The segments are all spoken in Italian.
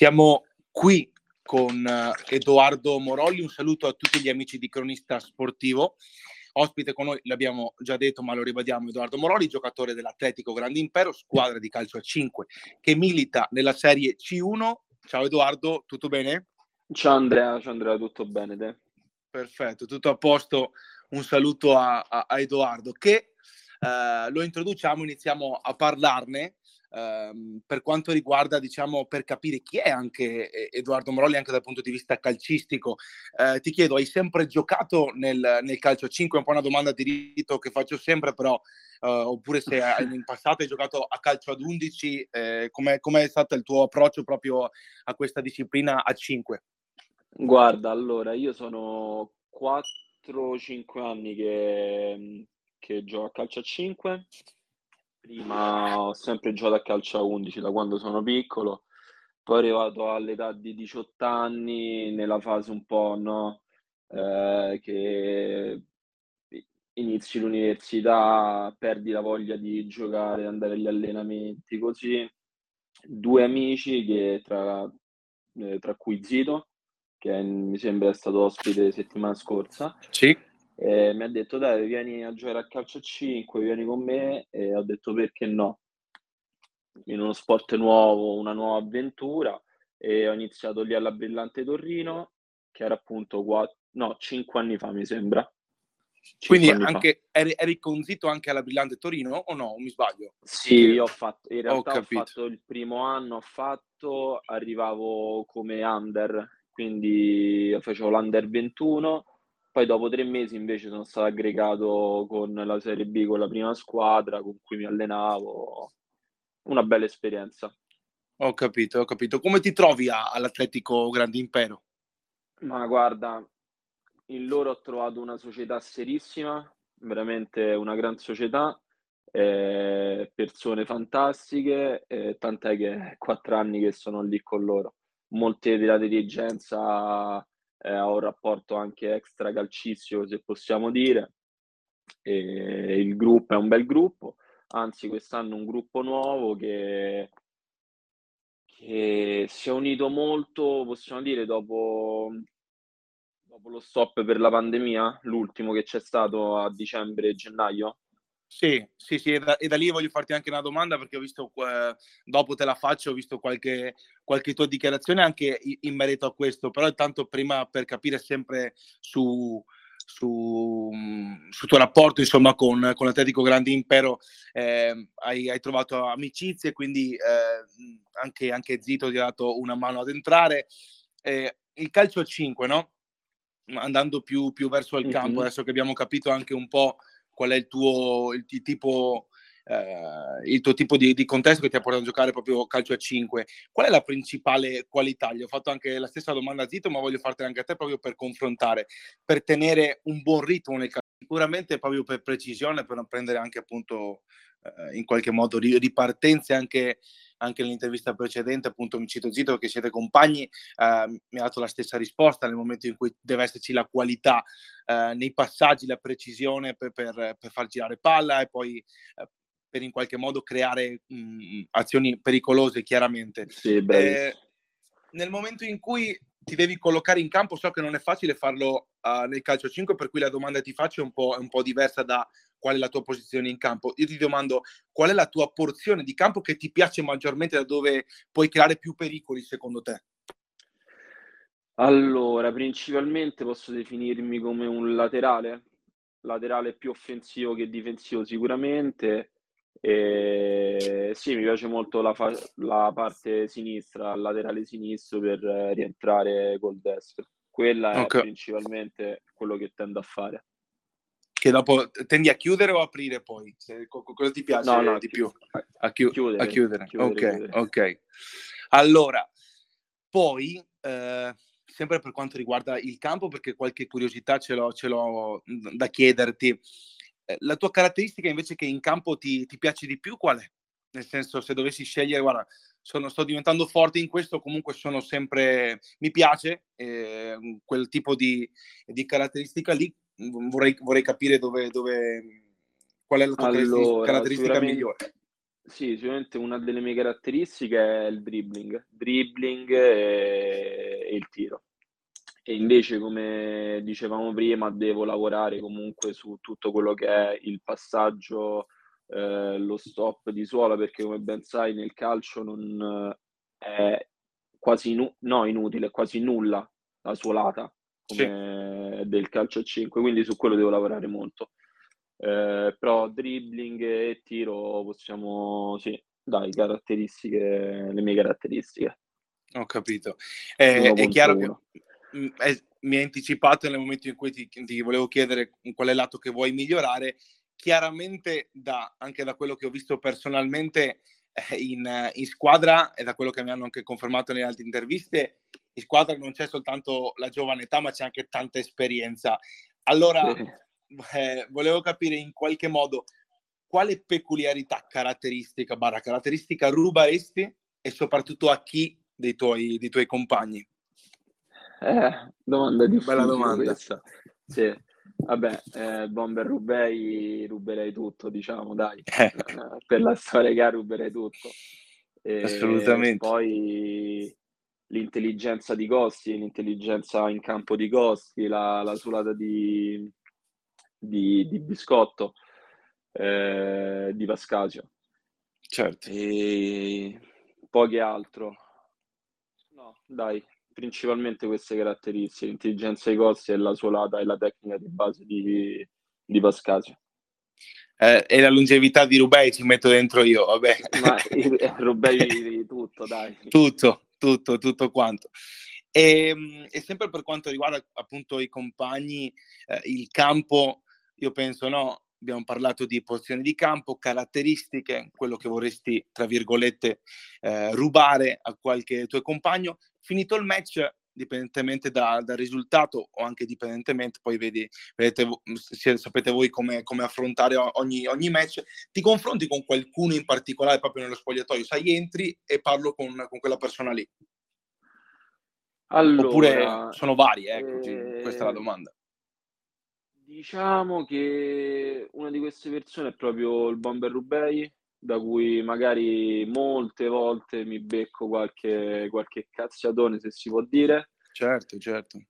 Siamo qui con uh, Edoardo Morolli, un saluto a tutti gli amici di Cronista Sportivo. Ospite con noi, l'abbiamo già detto, ma lo ribadiamo, Edoardo Morolli, giocatore dell'Atletico Grande Impero, squadra di calcio a 5, che milita nella Serie C1. Ciao Edoardo, tutto bene? Ciao Andrea, ciao Andrea, tutto bene te? Perfetto, tutto a posto. Un saluto a, a, a Edoardo che uh, lo introduciamo, iniziamo a parlarne ehm, per quanto riguarda, diciamo, per capire chi è anche Edoardo Morolli, anche dal punto di vista calcistico. Eh, ti chiedo, hai sempre giocato nel, nel calcio 5? È un po' una domanda di rito che faccio sempre, però, eh, oppure se in passato hai giocato a calcio ad 11, eh, com'è, com'è stato il tuo approccio proprio a questa disciplina a 5? Guarda, allora, io sono 4-5 anni che, che gioco a calcio a 5 Prima ho sempre giocato a calcio a 11 da quando sono piccolo, poi arrivato all'età di 18 anni, nella fase un po', no, eh, che inizi l'università, perdi la voglia di giocare, andare agli allenamenti, così. Due amici che tra, eh, tra cui Zito, che mi sembra è stato ospite settimana scorsa. Sì e mi ha detto dai vieni a giocare a calcio a 5, vieni con me e ho detto perché no, in uno sport nuovo, una nuova avventura e ho iniziato lì alla Brillante Torino che era appunto 4, no, 5 anni fa mi sembra. Quindi anche, eri, eri conzito anche alla Brillante Torino o no? Mi sbaglio? Sì, io ho fatto, in realtà ho, ho fatto il primo anno, ho fatto, arrivavo come under, quindi facevo l'under 21 poi dopo tre mesi invece sono stato aggregato con la Serie B, con la prima squadra con cui mi allenavo. Una bella esperienza. Ho capito, ho capito. Come ti trovi a, all'Atletico Grande Impero? Ma guarda, in loro ho trovato una società serissima, veramente una gran società, eh, persone fantastiche, eh, tant'è che è quattro anni che sono lì con loro. Molte della dirigenza eh, ho un rapporto anche extra calcistico, se possiamo dire. E il gruppo è un bel gruppo, anzi quest'anno un gruppo nuovo che, che si è unito molto, possiamo dire, dopo, dopo lo stop per la pandemia, l'ultimo che c'è stato a dicembre e gennaio. Sì, sì, sì, e da, e da, lì voglio farti anche una domanda perché ho visto, eh, dopo te la faccio, ho visto qualche, qualche tua dichiarazione anche in, merito a questo, però intanto prima per capire sempre su, su, sul tuo rapporto insomma con, con l'Atletico Grande Impero eh, hai, hai, trovato amicizie quindi eh, anche, anche Zito ti ha dato una mano ad entrare eh, il calcio a 5 no? andando più, più verso il campo mm-hmm. adesso che abbiamo capito anche un po' qual è il tuo il, il tipo Uh, il tuo tipo di, di, contesto che ti ha portato a giocare proprio calcio a 5. Qual è la principale qualità? Gli ho fatto anche la stessa domanda a Zito, ma voglio fartela anche a te proprio per confrontare, per tenere un buon ritmo nel calcio. Sicuramente proprio per precisione, per non prendere anche appunto uh, in qualche modo ripartenze anche anche nell'intervista precedente, appunto mi cito Zito che siete compagni, eh, mi ha dato la stessa risposta nel momento in cui deve esserci la qualità eh, nei passaggi, la precisione per, per, per, far girare palla e poi eh, per in qualche modo creare mh, azioni pericolose chiaramente. Sì, eh, nel momento in cui ti devi collocare in campo, so che non è facile farlo uh, nel calcio 5, per cui la domanda che ti faccio è un, po', è un po' diversa da qual è la tua posizione in campo. Io ti domando qual è la tua porzione di campo che ti piace maggiormente, da dove puoi creare più pericoli secondo te? Allora, principalmente posso definirmi come un laterale, laterale più offensivo che difensivo sicuramente. E sì, mi piace molto la, fa- la parte sinistra, laterale sinistro per rientrare col destro. Quella okay. è principalmente quello che tendo a fare che dopo tendi a chiudere o aprire poi? Se, cosa ti piace no, no, di più? A, chi- chiudere, a chiudere. chiudere, ok, chiudere. ok. Allora, poi, eh, sempre per quanto riguarda il campo, perché qualche curiosità ce l'ho, ce l'ho da chiederti, eh, la tua caratteristica invece che in campo ti, ti, piace di più qual è? Nel senso, se dovessi scegliere, guarda, sono, sto diventando forte in questo, comunque sono sempre, mi piace eh, quel tipo di, di caratteristica lì, vorrei, vorrei capire dove, dove, qual è la tua allora, caratteristica migliore. sì, sicuramente una delle mie caratteristiche è il dribbling, dribbling e, e il tiro. E invece, come dicevamo prima, devo lavorare comunque su tutto quello che è il passaggio, eh, lo stop di suola, perché come ben sai nel calcio non è quasi nu- no, inutile, è quasi nulla la suolata come sì. del calcio a 5, quindi su quello devo lavorare molto. Eh, però dribbling e tiro possiamo, sì, dai, caratteristiche, le mie caratteristiche. Ho capito. Eh, è chiaro che è, mi hai anticipato nel momento in cui ti, ti, volevo chiedere qual è il lato che vuoi migliorare. Chiaramente, da, anche da quello che ho visto personalmente eh, in, in, squadra e da quello che mi hanno anche confermato nelle altre interviste, in squadra non c'è soltanto la giovane età, ma c'è anche tanta esperienza. Allora, eh, volevo capire in qualche modo quale peculiarità caratteristica, barra caratteristica rubaresti e soprattutto a chi dei tuoi, dei tuoi compagni? Eh, domanda difficile Bella domanda. Questa. Sì. Vabbè, eh, Bomber Rubei ruberei tutto, diciamo, dai. Eh. eh per la storia che ha ruberei tutto. E Assolutamente. Poi l'intelligenza di Costi, l'intelligenza in campo di Costi, la, la sulata di, di, di Biscotto, eh, di Pascasio. Certo. E poche altro. No, dai, principalmente queste caratteristiche, l'intelligenza dei costi e la suolata e la tecnica di base di, di Pascasio. Eh, e la longevità di Rubei ci metto dentro io, vabbè. Ma Rubei tutto, dai. Tutto, tutto, tutto quanto. E, ehm, e, sempre per quanto riguarda appunto i compagni, eh, il campo, io penso no, abbiamo parlato di posizioni di campo, caratteristiche, quello che vorresti, tra virgolette, eh, rubare a qualche tuo compagno. Finito il match, dipendentemente da, dal risultato o anche dipendentemente, poi vedi, vedete, sapete voi come, come affrontare ogni, ogni, match, ti confronti con qualcuno in particolare proprio nello spogliatoio, sai, entri e parlo con, con quella persona lì. Allora, Oppure sono vari, ecco, eh, questa è la domanda. Diciamo che una di queste persone è proprio il Bomber Rubei, da cui magari molte volte mi becco qualche, qualche cazziatone, se si può dire. Certo, certo.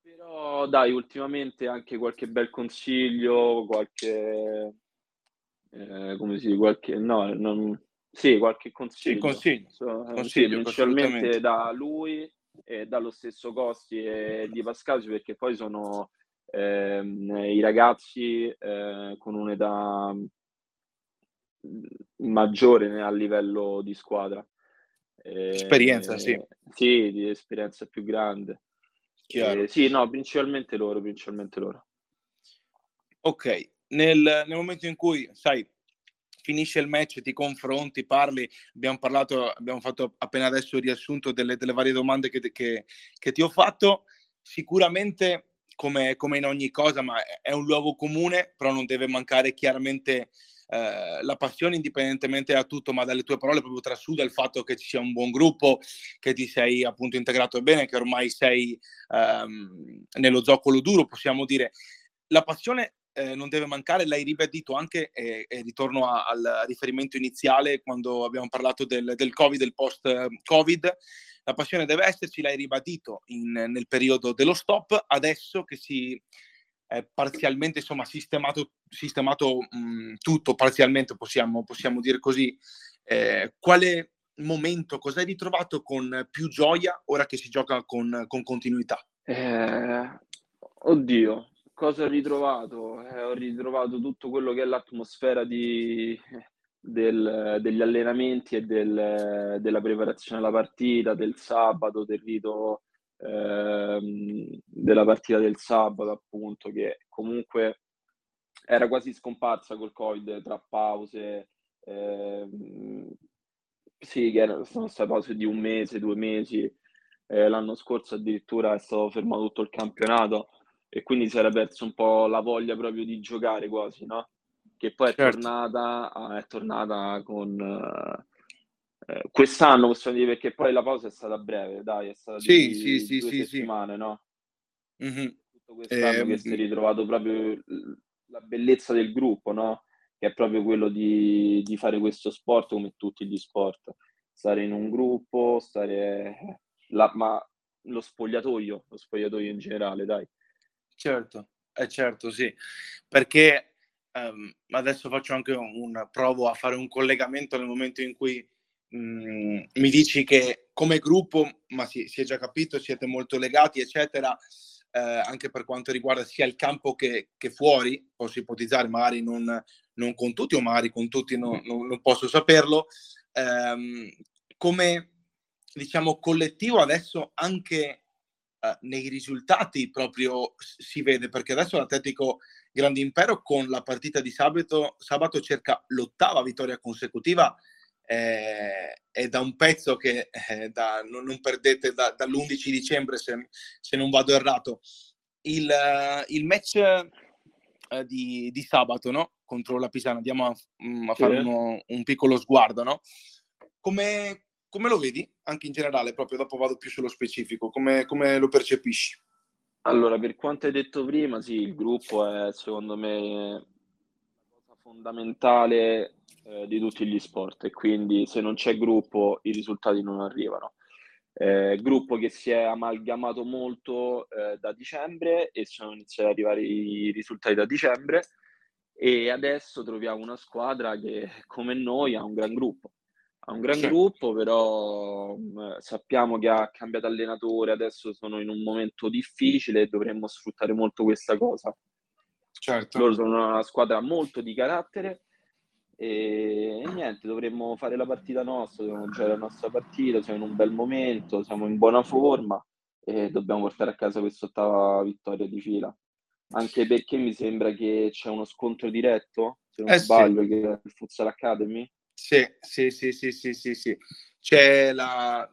Però dai, ultimamente anche qualche bel consiglio, qualche... Eh, come si dice, qualche... No, non... Sì, qualche consiglio. Sì, consiglio. So, consiglio sì, principalmente da lui e dallo stesso Costi e di Pascasio, perché poi sono ehm, i ragazzi eh, con un'età mm, maggiore a livello di squadra. Eh, esperienza, sì. Sì, di esperienza più grande. Eh, sì, no, principalmente loro, principalmente loro. Ok, nel, nel momento in cui, sai, finisce il match, ti confronti, parli, abbiamo parlato, abbiamo fatto appena adesso il riassunto delle, delle varie domande che, che, che, ti ho fatto, sicuramente come, come, in ogni cosa, ma è un luogo comune, però non deve mancare chiaramente eh, la passione indipendentemente da tutto, ma dalle tue parole proprio trasuda il fatto che ci sia un buon gruppo, che ti sei appunto integrato bene, che ormai sei ehm, nello zoccolo duro, possiamo dire. La passione eh, non deve mancare, l'hai ribadito anche, e, e ritorno a, al riferimento iniziale quando abbiamo parlato del, del Covid, del post-Covid, la passione deve esserci, l'hai ribadito in, nel periodo dello stop, adesso che si è parzialmente insomma sistemato, sistemato mh, tutto, parzialmente possiamo, possiamo dire così, eh, quale momento, cosa hai ritrovato con più gioia ora che si gioca con, con continuità? Eh, oddio, cosa ho ritrovato? Eh, ho ritrovato tutto quello che è l'atmosfera di, del, degli allenamenti e del, della preparazione alla partita, del sabato, del rito ehm, della partita del sabato, appunto, che comunque era quasi scomparsa col Covid tra pause. Ehm, sì, che erano, sono state pause di un mese, due mesi. Eh, l'anno scorso addirittura è stato fermato tutto il campionato e quindi si era perso un po' la voglia proprio di giocare quasi, no? che poi è certo. tornata, è tornata con eh, quest'anno possiamo dire perché poi la pausa è stata breve, dai, è stata sì, di, sì, sì, due sì, settimane, sì. no? Mm-hmm. Tutto quest'anno eh, che si è ritrovato proprio la bellezza del gruppo, no? che è proprio quello di, di fare questo sport come tutti gli sport, stare in un gruppo, stare... La, ma lo spogliatoio, lo spogliatoio in generale, dai. Certo, eh certo, sì, perché um, adesso faccio anche un, un, provo a fare un collegamento nel momento in cui um, mi dici che come gruppo, ma si, si, è già capito, siete molto legati, eccetera, eh, anche per quanto riguarda sia il campo che, che fuori, posso ipotizzare, magari non, non, con tutti o magari con tutti non, non, non posso saperlo, ehm, come diciamo collettivo adesso anche eh, nei risultati proprio si vede, perché adesso l'Atletico Grande Impero con la partita di sabato, sabato cerca l'ottava vittoria consecutiva eh, è da un pezzo che eh, da, non, non, perdete da, dall'11 dicembre se, se, non vado errato. Il, il match eh, di, di, sabato no? contro la Pisana, andiamo a, mm, a fare uno, un piccolo sguardo. No? Come, come, lo vedi anche in generale? Proprio dopo vado più sullo specifico, come, come lo percepisci? Allora, per quanto hai detto prima, sì, il gruppo è secondo me una cosa fondamentale eh, di tutti gli sport e quindi se non c'è gruppo i risultati non arrivano. Eh, gruppo che si è amalgamato molto eh, da dicembre e sono iniziati ad arrivare i risultati da dicembre e adesso troviamo una squadra che come noi ha un gran gruppo ha un gran sì. gruppo, però mh, sappiamo che ha cambiato allenatore, adesso sono in un momento difficile e dovremmo sfruttare molto questa cosa. Certo. Loro sono una squadra molto di carattere e, e niente, dovremmo fare la partita nostra, dobbiamo giocare la nostra partita, siamo in un bel momento, siamo in buona forma e dobbiamo portare a casa questa ottava vittoria di fila. Anche perché mi sembra che c'è uno scontro diretto, se non eh sbaglio, sì. che è il Futsal Academy. Sì, sì, sì, sì, sì, sì, sì. C'è la...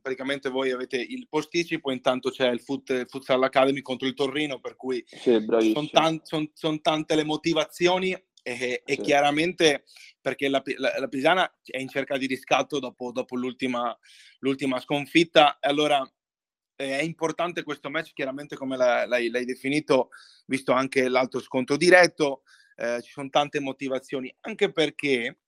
praticamente voi avete il posticipo, intanto c'è il Futsal Academy contro il Torrino, per cui sì, sono tan, son, son tante le motivazioni e, e sì. chiaramente perché la, la, la, Pisana è in cerca di riscatto dopo, dopo l'ultima, l'ultima sconfitta, e allora eh, è importante questo match, chiaramente come l'hai, l'hai definito, visto anche l'altro scontro diretto, eh, ci sono tante motivazioni, anche perché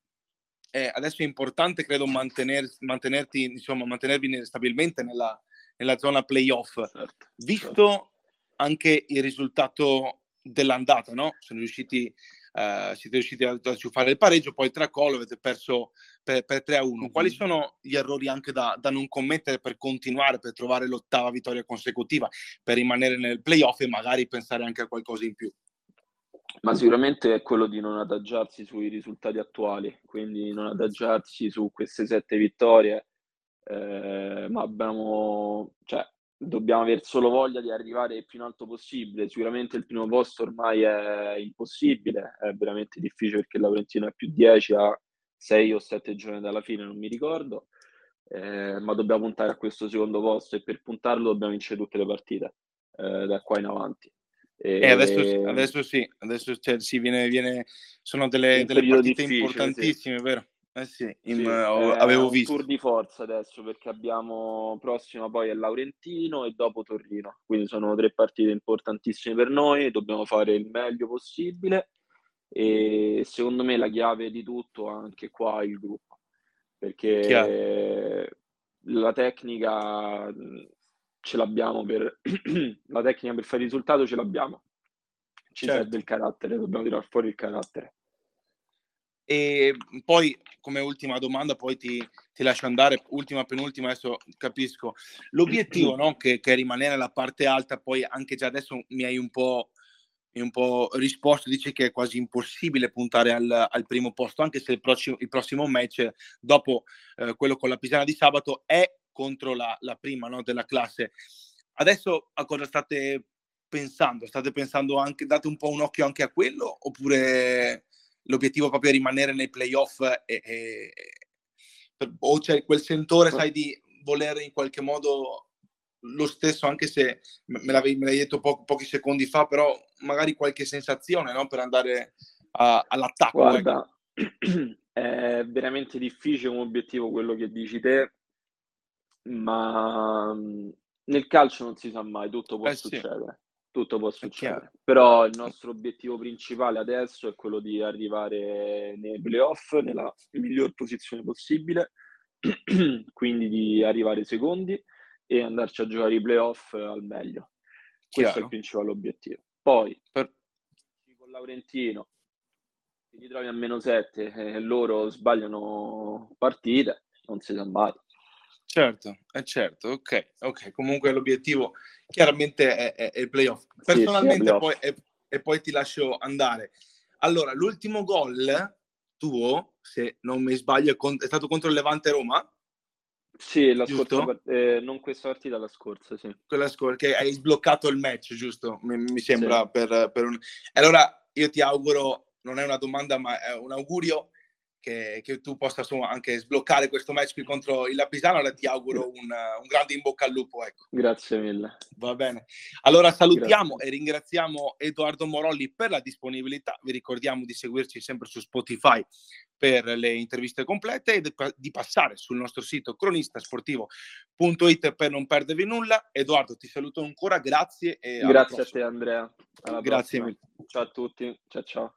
eh, adesso è importante, credo, mantener, mantenerti, insomma, mantenervi stabilmente nella, nella zona playoff. Certo, Visto certo. anche il risultato dell'andata, no? Sono riusciti, uh, siete riusciti a, a fare il pareggio, poi tra collo avete perso per, per 3 a 1. Quali mm-hmm. sono gli errori anche da, da, non commettere per continuare, per trovare l'ottava vittoria consecutiva, per rimanere nel playoff e magari pensare anche a qualcosa in più? Ma sicuramente è quello di non adagiarsi sui risultati attuali, quindi non adagiarsi su queste sette vittorie, eh, ma abbiamo, cioè, dobbiamo avere solo voglia di arrivare il più in alto possibile. Sicuramente il primo posto ormai è impossibile, è veramente difficile perché la Valentina è più 10 a 6 o 7 giorni dalla fine, non mi ricordo, eh, ma dobbiamo puntare a questo secondo posto e per puntarlo dobbiamo vincere tutte le partite eh, da qua in avanti. E, e adesso, adesso, sì, adesso cioè, sì, viene, viene, sono delle, delle partite importantissime, sì. vero? Eh sì, in, sì, ho, avevo visto. tour di forza adesso perché abbiamo prossima poi è Laurentino e dopo Torino, quindi sono tre partite importantissime per noi, dobbiamo fare il meglio possibile e secondo me la chiave di tutto anche qua è il gruppo, perché Chiaro. la tecnica ce l'abbiamo per la tecnica per fare il risultato, ce l'abbiamo. Ci certo. serve il carattere, dobbiamo tirare fuori il carattere. E poi, come ultima domanda, poi ti, ti lascio andare, ultima, penultima, adesso capisco. L'obiettivo, no? che, che rimanere nella parte alta, poi anche già adesso mi hai un po', un po risposto, dici che è quasi impossibile puntare al, al primo posto, anche se il prossimo, il prossimo match, dopo eh, quello con la Pisana di sabato, è contro la, la prima no, della classe. Adesso a cosa state pensando? State pensando anche, date un po' un occhio anche a quello oppure l'obiettivo è proprio rimanere nei playoff e, e, o c'è quel sentore, sai, di voler in qualche modo lo stesso, anche se me l'avevi, me l'hai detto po- pochi secondi fa, però magari qualche sensazione no? per andare a, all'attacco. Ecco. Guarda, ecco. è veramente difficile un obiettivo quello che dici te, ma mhmm, nel calcio non si sa mai, tutto può eh, succedere. tutto può succedere. Però il nostro obiettivo principale adesso è quello di arrivare nei playoff nella miglior posizione possibile, quindi di arrivare secondi e andarci a giocare i playoff al meglio. Questo Chiaro. è il principale obiettivo. Poi, per... con Laurentino, ti ritrovi a meno 7 e loro sbagliano partite, non si sa mai. Certo, è certo, ok, ok. Comunque l'obiettivo chiaramente è, è, è il playoff. Personalmente sì, sì, poi, e, e poi ti lascio andare. Allora, l'ultimo gol tuo, se non mi sbaglio, è, stato contro il Levante Roma? Sì, la scorsa, eh, non questa partita, la scorsa, sì. Quella scorsa, che hai sbloccato il match, giusto? Mi, mi sembra sì. per, per un... Allora, io ti auguro, non è una domanda, ma è un augurio che, che, tu possa insomma, anche sbloccare questo match qui contro il Lapisano. Allora ti auguro un, un, grande in bocca al lupo. Ecco. Grazie mille. Va bene. Allora salutiamo Grazie. e ringraziamo Edoardo Morolli per la disponibilità. Vi ricordiamo di seguirci sempre su Spotify per le interviste complete e di passare sul nostro sito cronistasportivo.it per non perdervi nulla. Edoardo, ti saluto ancora, grazie. grazie a te Andrea. Alla grazie prossima. Ciao a tutti, ciao ciao.